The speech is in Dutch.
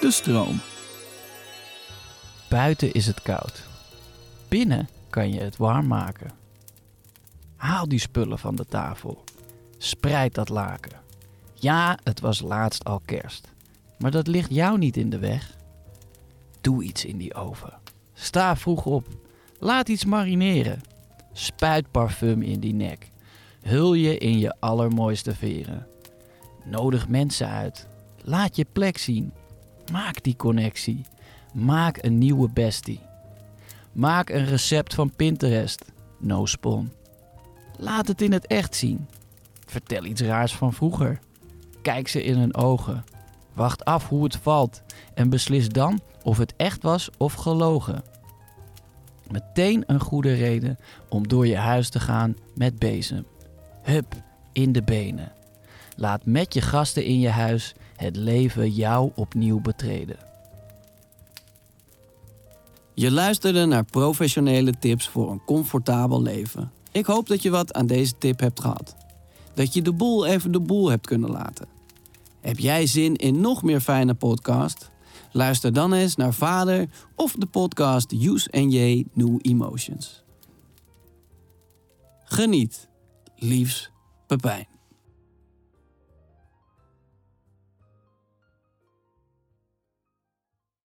De stroom. Buiten is het koud. Binnen kan je het warm maken. Haal die spullen van de tafel. Spreid dat laken. Ja, het was laatst al kerst. Maar dat ligt jou niet in de weg. Doe iets in die oven. Sta vroeg op. Laat iets marineren. Spuit parfum in die nek. Hul je in je allermooiste veren. Nodig mensen uit. Laat je plek zien. Maak die connectie. Maak een nieuwe bestie. Maak een recept van Pinterest. No spon. Laat het in het echt zien. Vertel iets raars van vroeger. Kijk ze in hun ogen. Wacht af hoe het valt en beslis dan of het echt was of gelogen. Meteen een goede reden om door je huis te gaan met bezem. Hup, in de benen. Laat met je gasten in je huis het leven jou opnieuw betreden. Je luisterde naar professionele tips voor een comfortabel leven. Ik hoop dat je wat aan deze tip hebt gehad. Dat je de boel even de boel hebt kunnen laten. Heb jij zin in nog meer fijne podcast? Luister dan eens naar Vader of de podcast Use NJ New Emotions. Geniet. Liefs, Pepijn.